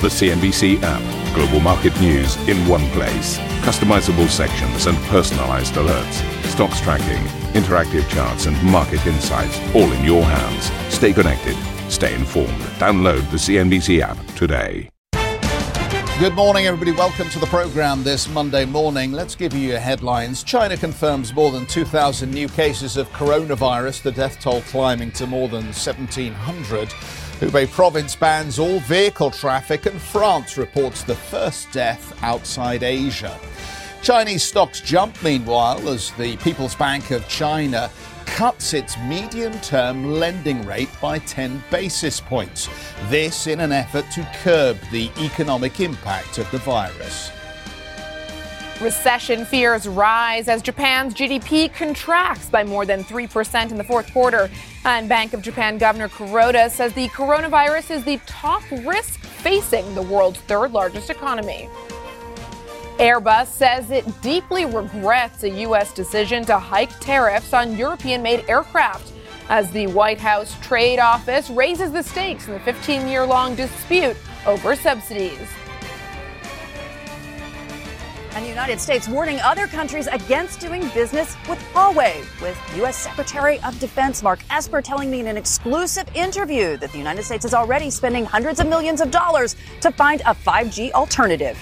The CNBC app. Global market news in one place. Customizable sections and personalized alerts. Stocks tracking, interactive charts, and market insights all in your hands. Stay connected. Stay informed. Download the CNBC app today. Good morning, everybody. Welcome to the program this Monday morning. Let's give you your headlines. China confirms more than 2,000 new cases of coronavirus, the death toll climbing to more than 1,700. Hubei province bans all vehicle traffic, and France reports the first death outside Asia. Chinese stocks jump, meanwhile, as the People's Bank of China cuts its medium term lending rate by 10 basis points. This in an effort to curb the economic impact of the virus. Recession fears rise as Japan's GDP contracts by more than 3% in the fourth quarter. And Bank of Japan Governor Kuroda says the coronavirus is the top risk facing the world's third largest economy. Airbus says it deeply regrets a U.S. decision to hike tariffs on European made aircraft as the White House Trade Office raises the stakes in the 15 year long dispute over subsidies and the United States warning other countries against doing business with Huawei, with U.S. Secretary of Defense Mark Esper telling me in an exclusive interview that the United States is already spending hundreds of millions of dollars to find a 5G alternative.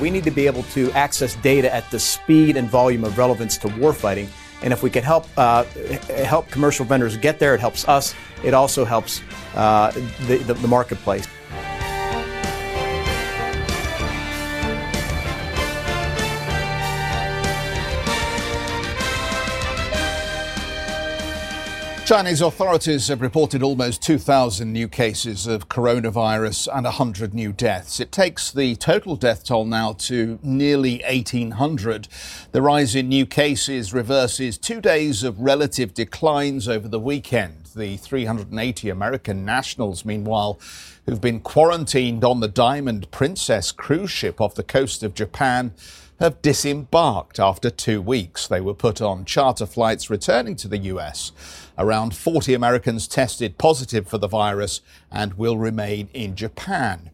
We need to be able to access data at the speed and volume of relevance to warfighting. And if we can help uh, help commercial vendors get there, it helps us. It also helps uh, the, the, the marketplace. Chinese authorities have reported almost 2,000 new cases of coronavirus and 100 new deaths. It takes the total death toll now to nearly 1,800. The rise in new cases reverses two days of relative declines over the weekend. The 380 American nationals, meanwhile, who've been quarantined on the Diamond Princess cruise ship off the coast of Japan, have disembarked after two weeks. They were put on charter flights returning to the US. Around 40 Americans tested positive for the virus and will remain in Japan.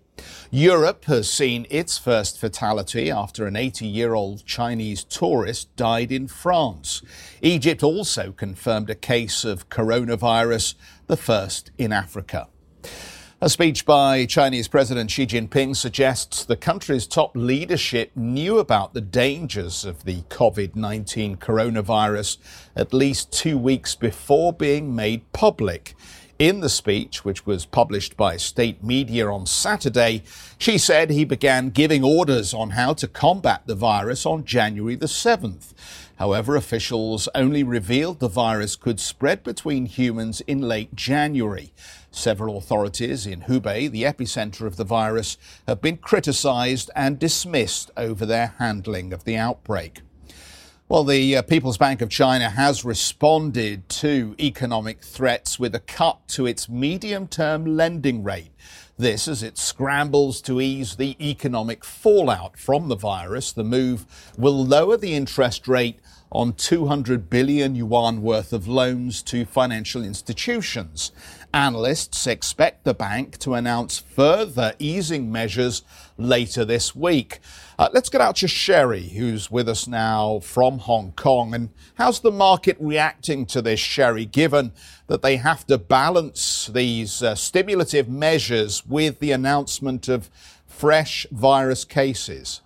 Europe has seen its first fatality after an 80 year old Chinese tourist died in France. Egypt also confirmed a case of coronavirus, the first in Africa. A speech by Chinese President Xi Jinping suggests the country's top leadership knew about the dangers of the COVID 19 coronavirus at least two weeks before being made public. In the speech, which was published by state media on Saturday, Xi said he began giving orders on how to combat the virus on January the 7th. However, officials only revealed the virus could spread between humans in late January. Several authorities in Hubei, the epicenter of the virus, have been criticized and dismissed over their handling of the outbreak. Well, the uh, People's Bank of China has responded to economic threats with a cut to its medium term lending rate. This as it scrambles to ease the economic fallout from the virus. The move will lower the interest rate on 200 billion yuan worth of loans to financial institutions. Analysts expect the bank to announce further easing measures later this week. Uh, let's get out to Sherry, who's with us now from Hong Kong. And how's the market reacting to this, Sherry, given that they have to balance these uh, stimulative measures with the announcement of fresh virus cases?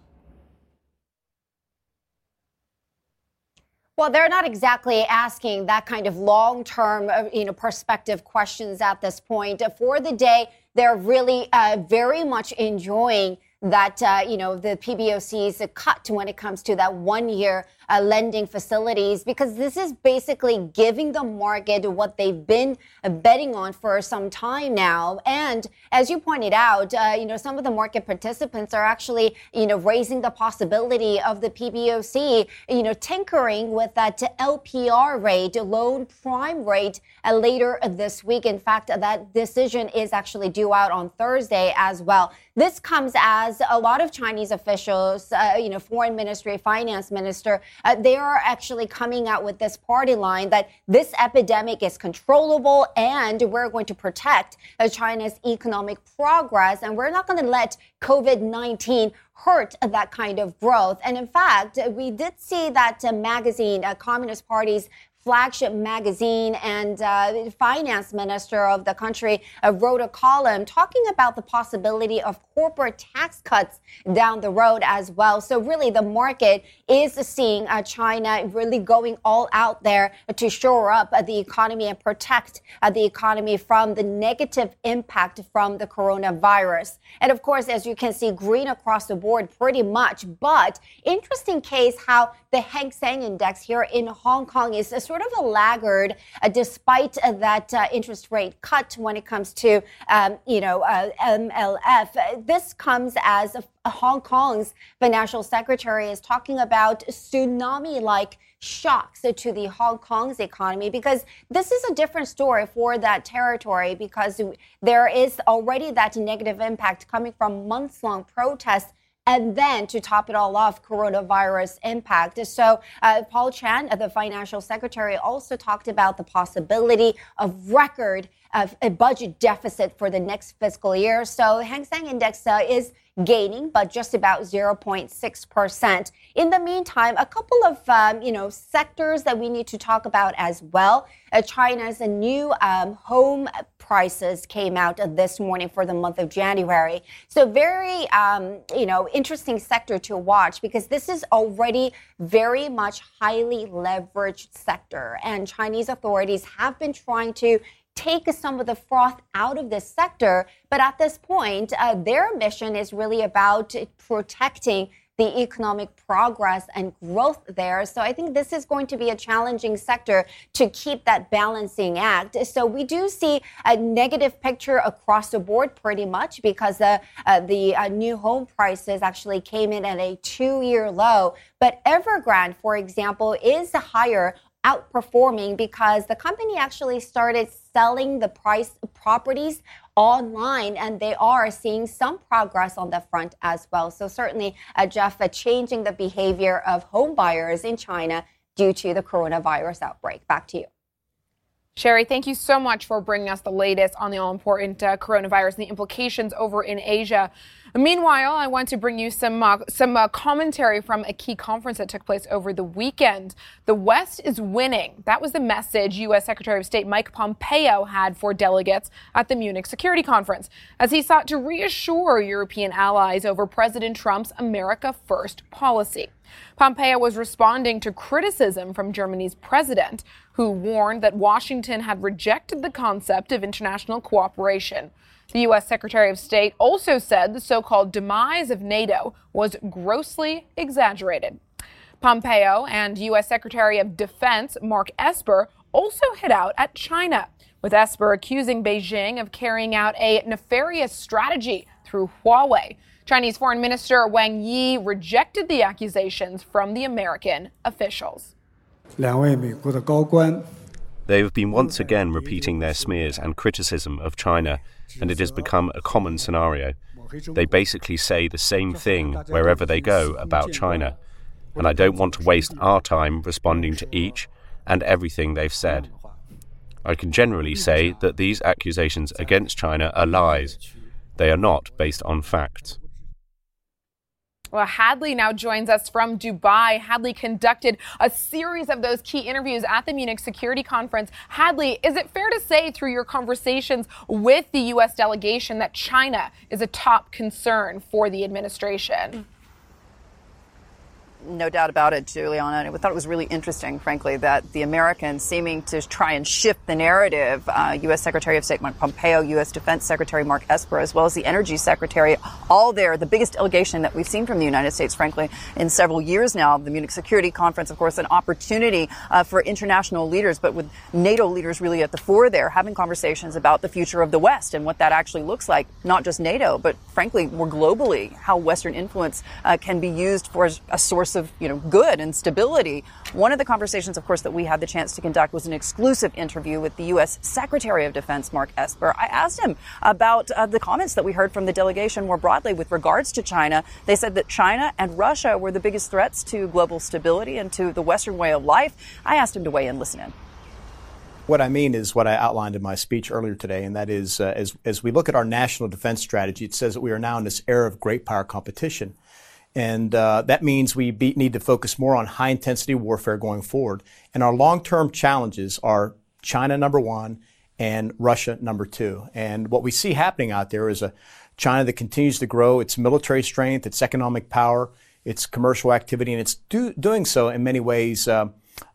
Well, they're not exactly asking that kind of long-term, uh, you know, perspective questions at this point. For the day, they're really uh, very much enjoying that uh, you know the PBOC's cut when it comes to that one year uh, lending facilities because this is basically giving the market what they've been betting on for some time now. And as you pointed out, uh, you know some of the market participants are actually you know raising the possibility of the PBOC you know tinkering with that LPR rate, loan prime rate, uh, later this week. In fact, that decision is actually due out on Thursday as well. This comes as as a lot of Chinese officials, uh, you know, foreign ministry, finance minister, uh, they are actually coming out with this party line that this epidemic is controllable and we're going to protect uh, China's economic progress and we're not going to let COVID-19 hurt that kind of growth. And in fact, we did see that uh, magazine, uh, Communist Party's flagship magazine and uh, finance minister of the country uh, wrote a column talking about the possibility of corporate tax cuts down the road as well. So really the market is seeing uh, China really going all out there to shore up uh, the economy and protect uh, the economy from the negative impact from the coronavirus. And of course, as you can see, green across the board pretty much. But interesting case how the Hang Seng Index here in Hong Kong is sort of a laggard, uh, despite uh, that uh, interest rate cut when it comes to, um, you know, uh, MLF. This comes as Hong Kong's financial secretary is talking about tsunami-like shocks to the Hong Kong's economy because this is a different story for that territory because there is already that negative impact coming from months long protests and then to top it all off, coronavirus impact. So, uh, Paul Chan, the financial secretary, also talked about the possibility of record of a budget deficit for the next fiscal year. So, Hang Seng Index uh, is gaining, but just about 0.6%. In the meantime, a couple of, um, you know, sectors that we need to talk about as well. Uh, China's new um, home prices came out this morning for the month of January. So very, um, you know, interesting sector to watch because this is already very much highly leveraged sector. And Chinese authorities have been trying to take some of the froth out of this sector. But at this point, uh, their mission is really about protecting the economic progress and growth there. So I think this is going to be a challenging sector to keep that balancing act. So we do see a negative picture across the board pretty much because the, uh, the uh, new home prices actually came in at a two year low. But Evergrande, for example, is higher outperforming because the company actually started selling the price properties online and they are seeing some progress on the front as well. So certainly, uh, Geoff, uh, changing the behavior of home buyers in China due to the coronavirus outbreak. Back to you. Sherry, thank you so much for bringing us the latest on the all important uh, coronavirus and the implications over in Asia. Meanwhile, I want to bring you some uh, some uh, commentary from a key conference that took place over the weekend. The West is winning. That was the message U.S. Secretary of State Mike Pompeo had for delegates at the Munich Security Conference as he sought to reassure European allies over President Trump's America First policy. Pompeo was responding to criticism from Germany's president, who warned that Washington had rejected the concept of international cooperation. The U.S. Secretary of State also said the so called demise of NATO was grossly exaggerated. Pompeo and U.S. Secretary of Defense Mark Esper also hit out at China, with Esper accusing Beijing of carrying out a nefarious strategy through Huawei. Chinese Foreign Minister Wang Yi rejected the accusations from the American officials. They have been once again repeating their smears and criticism of China, and it has become a common scenario. They basically say the same thing wherever they go about China, and I don't want to waste our time responding to each and everything they've said. I can generally say that these accusations against China are lies. They are not based on facts. Well, Hadley now joins us from Dubai. Hadley conducted a series of those key interviews at the Munich Security Conference. Hadley, is it fair to say through your conversations with the U.S. delegation that China is a top concern for the administration? No doubt about it, Juliana. And I thought it was really interesting, frankly, that the Americans seeming to try and shift the narrative. Uh, U.S. Secretary of State Mike Pompeo, U.S. Defense Secretary Mark Esper, as well as the Energy Secretary, all there. The biggest delegation that we've seen from the United States, frankly, in several years now. The Munich Security Conference, of course, an opportunity uh, for international leaders, but with NATO leaders really at the fore there, having conversations about the future of the West and what that actually looks like. Not just NATO, but frankly, more globally, how Western influence uh, can be used for a source source of you know good and stability. One of the conversations, of course, that we had the chance to conduct was an exclusive interview with the U.S. Secretary of Defense Mark Esper. I asked him about uh, the comments that we heard from the delegation more broadly with regards to China. They said that China and Russia were the biggest threats to global stability and to the Western way of life. I asked him to weigh in. Listen in. What I mean is what I outlined in my speech earlier today, and that is uh, as, as we look at our national defense strategy, it says that we are now in this era of great power competition. And uh, that means we be, need to focus more on high intensity warfare going forward. And our long term challenges are China number one and Russia number two. And what we see happening out there is a China that continues to grow its military strength, its economic power, its commercial activity, and it's do, doing so in many ways. Uh,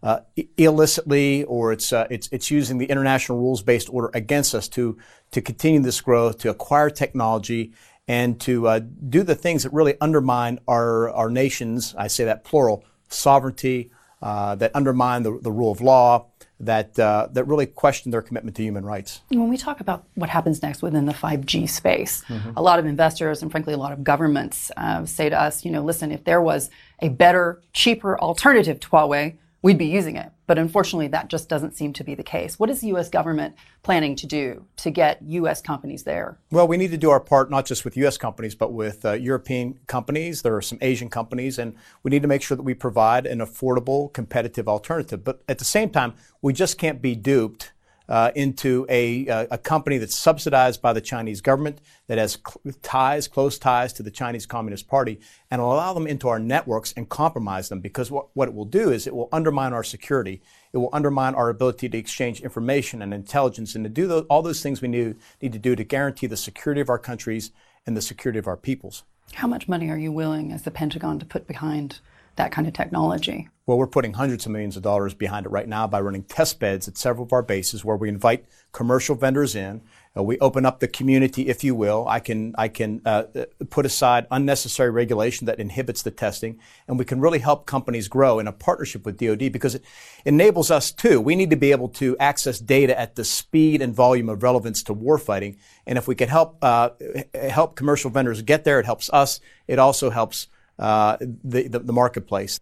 uh, illicitly, or it's, uh, it's, it's using the international rules based order against us to, to continue this growth, to acquire technology, and to uh, do the things that really undermine our, our nation's, I say that plural, sovereignty, uh, that undermine the, the rule of law, that uh, that really question their commitment to human rights. When we talk about what happens next within the 5G space, mm-hmm. a lot of investors and frankly a lot of governments uh, say to us, you know, listen, if there was a better, cheaper alternative to Huawei, we'd be using it. But unfortunately, that just doesn't seem to be the case. What is the U.S. government planning to do to get U.S. companies there? Well, we need to do our part, not just with U.S. companies, but with uh, European companies. There are some Asian companies, and we need to make sure that we provide an affordable, competitive alternative. But at the same time, we just can't be duped uh, into a, uh, a company that's subsidized by the Chinese government, that has cl- ties, close ties to the Chinese Communist Party, and allow them into our networks and compromise them. Because what, what it will do is it will undermine our security. It will undermine our ability to exchange information and intelligence and to do those, all those things we need, need to do to guarantee the security of our countries and the security of our peoples. How much money are you willing, as the Pentagon, to put behind that kind of technology? Well, we're putting hundreds of millions of dollars behind it right now by running test beds at several of our bases where we invite commercial vendors in. Uh, we open up the community, if you will. I can, I can uh, uh put aside unnecessary regulation that inhibits the testing, and we can really help companies grow in a partnership with DoD because it enables us too. We need to be able to access data at the speed and volume of relevance to warfighting, and if we can help uh, help commercial vendors get there, it helps us. It also helps uh, the, the, the marketplace.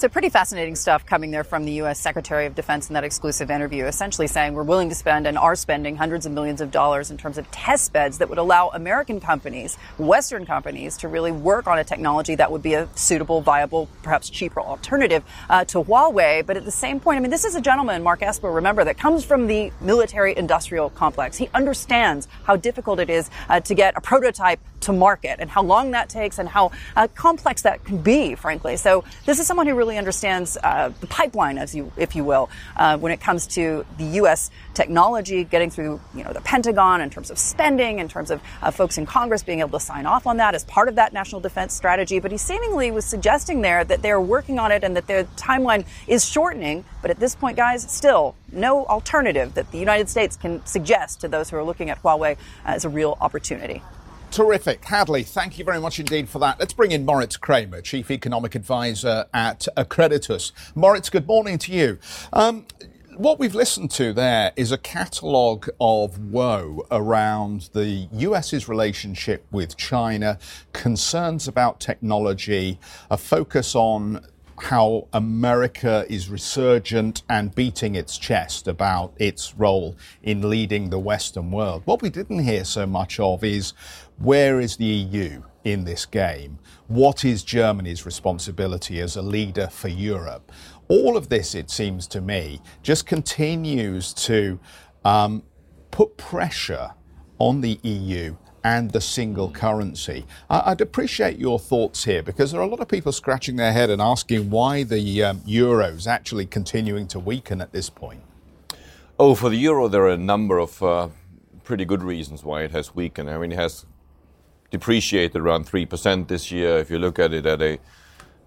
So, pretty fascinating stuff coming there from the U.S. Secretary of Defense in that exclusive interview, essentially saying we're willing to spend and are spending hundreds of millions of dollars in terms of test beds that would allow American companies, Western companies, to really work on a technology that would be a suitable, viable, perhaps cheaper alternative uh, to Huawei. But at the same point, I mean, this is a gentleman, Mark Esper, remember, that comes from the military industrial complex. He understands how difficult it is uh, to get a prototype to market and how long that takes and how uh, complex that can be, frankly. So, this is someone who really understands uh, the pipeline, as you, if you will, uh, when it comes to the U.S. technology getting through, you know, the Pentagon in terms of spending, in terms of uh, folks in Congress being able to sign off on that as part of that national defense strategy. But he seemingly was suggesting there that they're working on it and that their timeline is shortening. But at this point, guys, still no alternative that the United States can suggest to those who are looking at Huawei as a real opportunity. Terrific. Hadley, thank you very much indeed for that. Let's bring in Moritz Kraemer, Chief Economic Advisor at Accreditus. Moritz, good morning to you. Um, what we've listened to there is a catalogue of woe around the US's relationship with China, concerns about technology, a focus on how America is resurgent and beating its chest about its role in leading the Western world. What we didn't hear so much of is where is the EU in this game? What is Germany's responsibility as a leader for Europe? All of this, it seems to me, just continues to um, put pressure on the EU and the single currency. I'd appreciate your thoughts here because there are a lot of people scratching their head and asking why the um, euro is actually continuing to weaken at this point. Oh, for the euro, there are a number of uh, pretty good reasons why it has weakened. I mean, it has depreciated around 3% this year. If you look at it at a,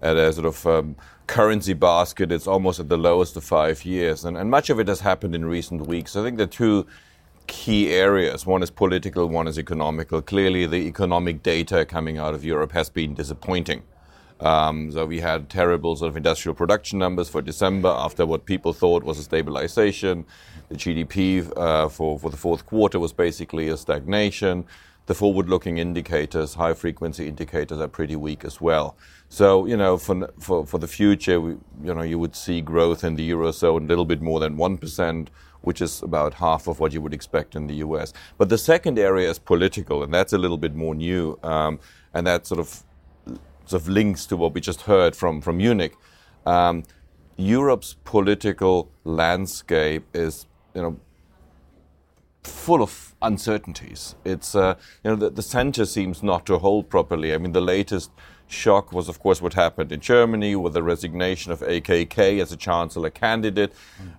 at a sort of um, currency basket, it's almost at the lowest of five years. And, and much of it has happened in recent weeks. I think the two key areas one is political, one is economical. Clearly, the economic data coming out of Europe has been disappointing. Um, so we had terrible sort of industrial production numbers for December after what people thought was a stabilization. The GDP uh, for, for the fourth quarter was basically a stagnation the forward-looking indicators, high-frequency indicators, are pretty weak as well. So, you know, for for for the future, we, you know, you would see growth in the eurozone a little bit more than one percent, which is about half of what you would expect in the U.S. But the second area is political, and that's a little bit more new, um, and that sort of sort of links to what we just heard from from Munich. Um, Europe's political landscape is, you know, full of uncertainties. It's, uh, you know, the, the center seems not to hold properly. I mean, the latest shock was, of course, what happened in Germany with the resignation of AKK as a chancellor candidate.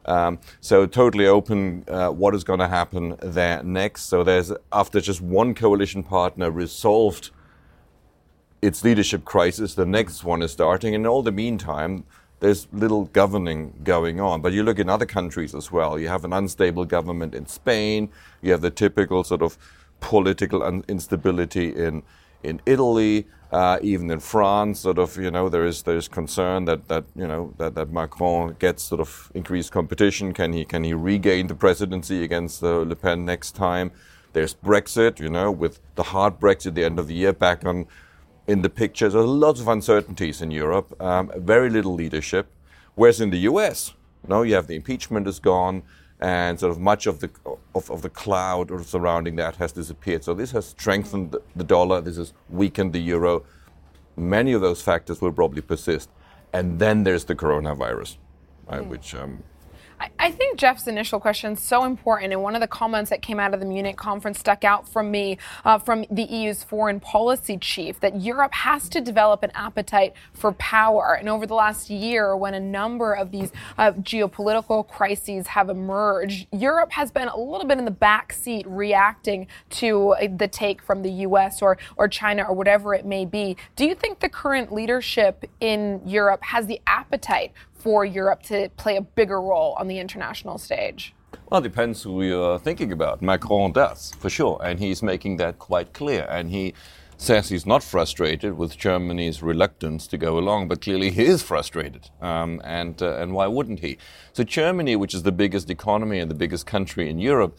Um, so totally open uh, what is going to happen there next. So there's after just one coalition partner resolved its leadership crisis, the next one is starting. And in all the meantime, there's little governing going on. But you look in other countries as well. You have an unstable government in Spain. You have the typical sort of political instability in in Italy, uh, even in France. Sort of, you know, there is there is concern that that you know that, that Macron gets sort of increased competition. Can he can he regain the presidency against uh, Le Pen next time? There's Brexit, you know, with the hard Brexit at the end of the year back on in the picture. There's lots of uncertainties in Europe, um, very little leadership. Whereas in the US, you know, you have the impeachment is gone, and sort of much of the of, of the cloud or surrounding that has disappeared. So this has strengthened the dollar. This has weakened the euro. Many of those factors will probably persist. And then there's the coronavirus, right, which um, I think Geoff's initial question is so important, and one of the comments that came out of the Munich conference stuck out from me uh, from the EU's foreign policy chief that Europe has to develop an appetite for power. And over the last year, when a number of these uh, geopolitical crises have emerged, Europe has been a little bit in the back seat reacting to uh, the take from the U.S. or or China or whatever it may be. Do you think the current leadership in Europe has the appetite for Europe to play a bigger role on the international stage? Well, it depends who you're thinking about. Macron does, for sure, and he's making that quite clear. And he says he's not frustrated with Germany's reluctance to go along, but clearly he is frustrated. Um, and, uh, and why wouldn't he? So, Germany, which is the biggest economy and the biggest country in Europe,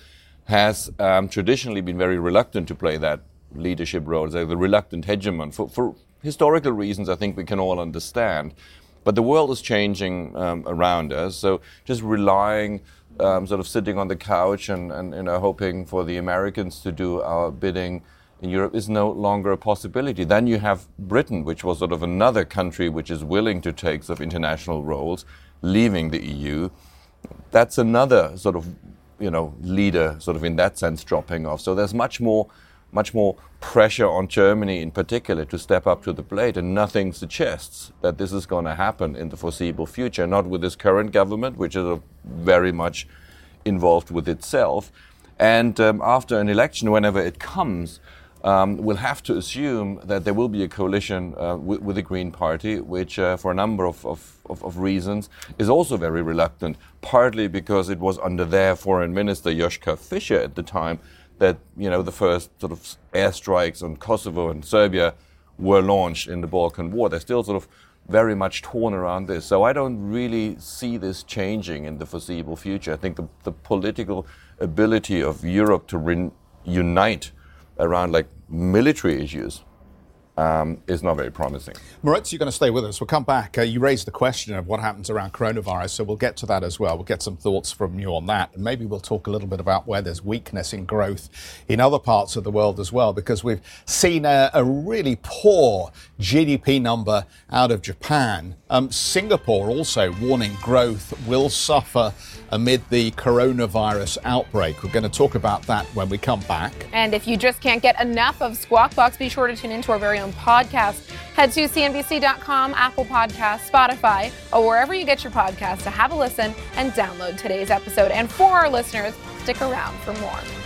has um, traditionally been very reluctant to play that leadership role, the reluctant hegemon. For, for historical reasons, I think we can all understand. But the world is changing um, around us, so just relying, um, sort of sitting on the couch and, and you know, hoping for the Americans to do our bidding in Europe is no longer a possibility. Then you have Britain, which was sort of another country which is willing to take sort of international roles, leaving the EU. That's another sort of you know leader, sort of in that sense, dropping off. So there's much more much more pressure on Germany in particular to step up to the plate, and nothing suggests that this is going to happen in the foreseeable future. Not with this current government, which is very much involved with itself. And um, after an election, whenever it comes, um, we'll have to assume that there will be a coalition uh, with, with, the Green Party, which, uh, for a number of, of, of, of, reasons, is also very reluctant. Partly because it was under their foreign minister, Joschka Fischer, at the time, that you know the first sort of airstrikes on Kosovo and Serbia were launched in the Balkan War. They're still sort of very much torn around this. So I don't really see this changing in the foreseeable future. I think the, the political ability of Europe to re- unite around like military issues um, is not very promising. Moritz, you're going to stay with us. We'll come back. Uh, you raised the question of what happens around coronavirus, so we'll get to that as well. We'll get some thoughts from you on that. And maybe we'll talk a little bit about where there's weakness in growth in other parts of the world as well, because we've seen a, a really poor GDP number out of Japan. Um, Singapore also warning growth will suffer amid the coronavirus outbreak. We're going to talk about that when we come back. And if you just can't get enough of Squawk Box, be sure to tune into our very own podcast. Head to CNBC.com, Apple Podcasts, Spotify, or wherever you get your podcasts to have a listen and download today's episode. And for our listeners, stick around for more.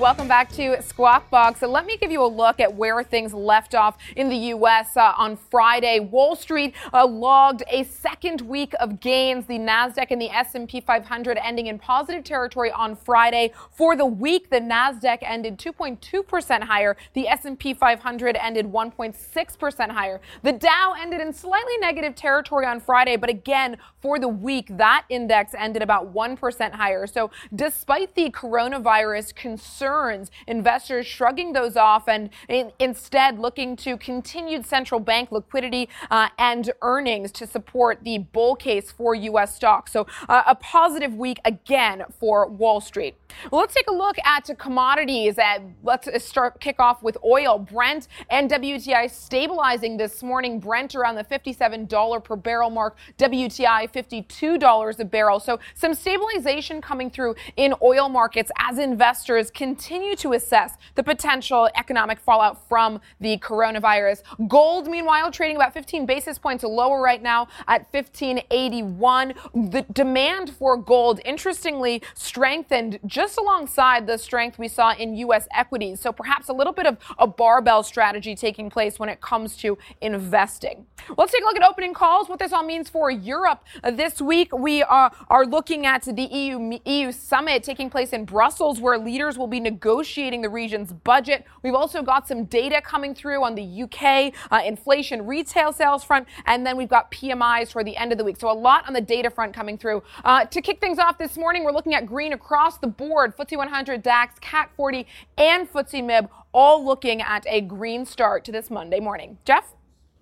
Welcome back to Squawk Box. So let me give you a look at where things left off in the U.S. Uh, on Friday. Wall Street uh, logged a second week of gains. The Nasdaq and the S&P 500 ending in positive territory on Friday. For the week, the Nasdaq ended 2.2% higher. The S&P 500 ended 1.6% higher. The Dow ended in slightly negative territory on Friday, but again, for the week, that index ended about 1% higher. So despite the coronavirus concern concerns, investors shrugging those off and in, instead looking to continued central bank liquidity uh, and earnings to support the bull case for U.S. stocks. So uh, a positive week again for Wall Street. Well, let's take a look at commodities. Uh, let's start kick off with oil. Brent and WTI stabilizing this morning. Brent around the $57 per barrel mark. WTI $52 a barrel. So some stabilization coming through in oil markets as investors continue to assess the potential economic fallout from the coronavirus. Gold, meanwhile, trading about 15 basis points lower right now at 1581. The demand for gold, interestingly, strengthened just alongside the strength we saw in U.S. equities. So perhaps a little bit of a barbell strategy taking place when it comes to investing. Let's take a look at opening calls, what this all means for Europe. This week, we are, are looking at the EU, EU summit taking place in Brussels, where leaders will be negotiating the region's budget. We've also got some data coming through on the UK uh, inflation retail sales front, and then we've got PMIs for the end of the week. So a lot on the data front coming through. Uh, to kick things off this morning, we're looking at green across the board board, FTSE 100, DAX, CAC 40, and FTSE MIB all looking at a green start to this Monday morning. Geoff?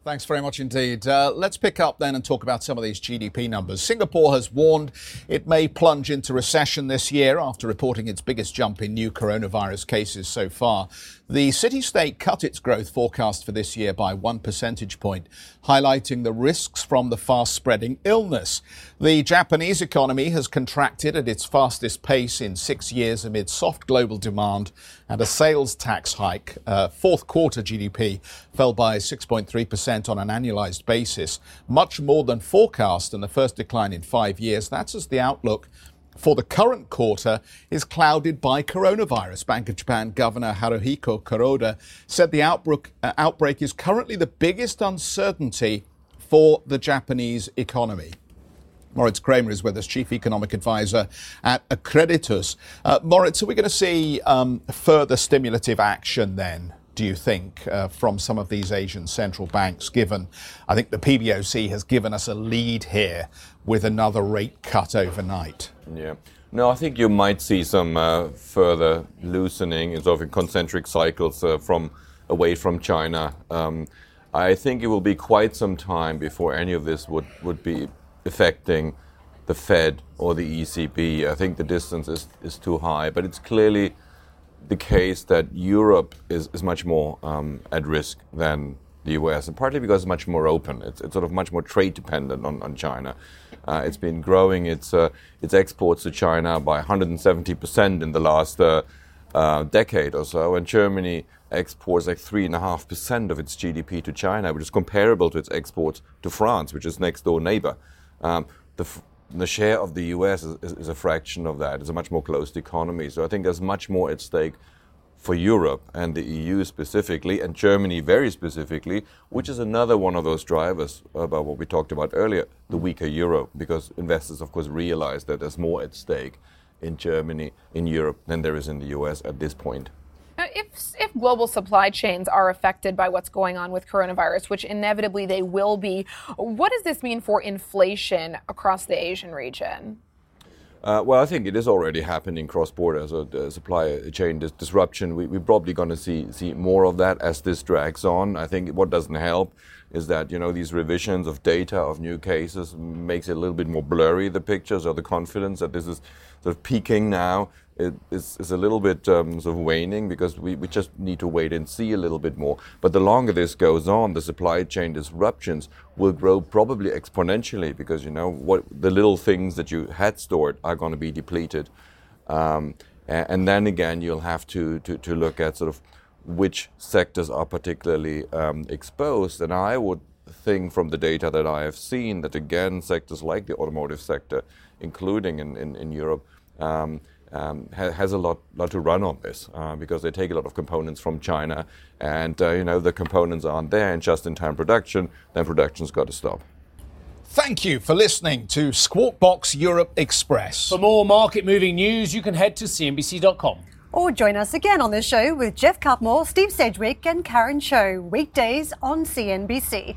Thanks very much indeed. Uh, let's pick up then and talk about some of these GDP numbers. Singapore has warned it may plunge into recession this year after reporting its biggest jump in new coronavirus cases so far. The city state cut its growth forecast for this year by one percentage point, highlighting the risks from the fast spreading illness. The Japanese economy has contracted at its fastest pace in six years amid soft global demand and a sales tax hike. Uh, fourth quarter GDP fell by 6.3% on an annualized basis, much more than forecast and the first decline in five years. That's as the outlook for the current quarter is clouded by coronavirus. Bank of Japan Governor Haruhiko Kuroda said the outbreak, uh, outbreak is currently the biggest uncertainty for the Japanese economy. Moritz Kraemer is with us, Chief Economic Advisor at Accreditus. Uh, Moritz, are we going to see um, further stimulative action then do you think, uh, from some of these Asian central banks, given I think the PBOC has given us a lead here with another rate cut overnight? Yeah. No, I think you might see some uh, further loosening in sort of concentric cycles uh, from away from China. Um, I think it will be quite some time before any of this would, would be affecting the Fed or the ECB. I think the distance is, is too high, but it's clearly the case that Europe is, is much more um, at risk than the US, and partly because it's much more open. It's, it's sort of much more trade dependent on, on China. Uh, it's been growing its, uh, its exports to China by 170% in the last uh, uh, decade or so, and Germany exports like 3.5% of its GDP to China, which is comparable to its exports to France, which is next door neighbor. Um, the, the share of the US is, is, is, a fraction of that. It's a much more closed economy. So I think there's much more at stake for Europe and the EU specifically, and Germany very specifically, which is another one of those drivers about what we talked about earlier the weaker euro, because investors, of course, realize that there's more at stake in Germany, in Europe, than there is in the US at this point. Now, if, if global supply chains are affected by what's going on with coronavirus, which inevitably they will be, what does this mean for inflation across the Asian region? Uh, well, I think it is already happening cross-border, so the supply chain dis- disruption. We, are probably going to see see more of that as this drags on. I think what doesn't help is that you know these revisions of data of new cases makes it a little bit more blurry the pictures or the confidence that this is sort of peaking now it is, a little bit um, sort of waning because we, we just need to wait and see a little bit more. But the longer this goes on, the supply chain disruptions will grow probably exponentially because you know what the little things that you had stored are going to be depleted, um, and, and, then again you'll have to, to, to look at sort of which sectors are particularly um, exposed. And I would think from the data that I have seen that again, sectors like the automotive sector, including in, in, in Europe, um, um, ha- has a lot, lot to run on this uh, because they take a lot of components from China, and uh, you know the components aren't there in just-in-time production. Then production's got to stop. Thank you for listening to Squawk Box Europe Express. For more market moving news, you can head to CNBC.com. Or join us again on the show with Geoff Cutmore, Steve Sedgwick, and Karen Tso, weekdays on CNBC.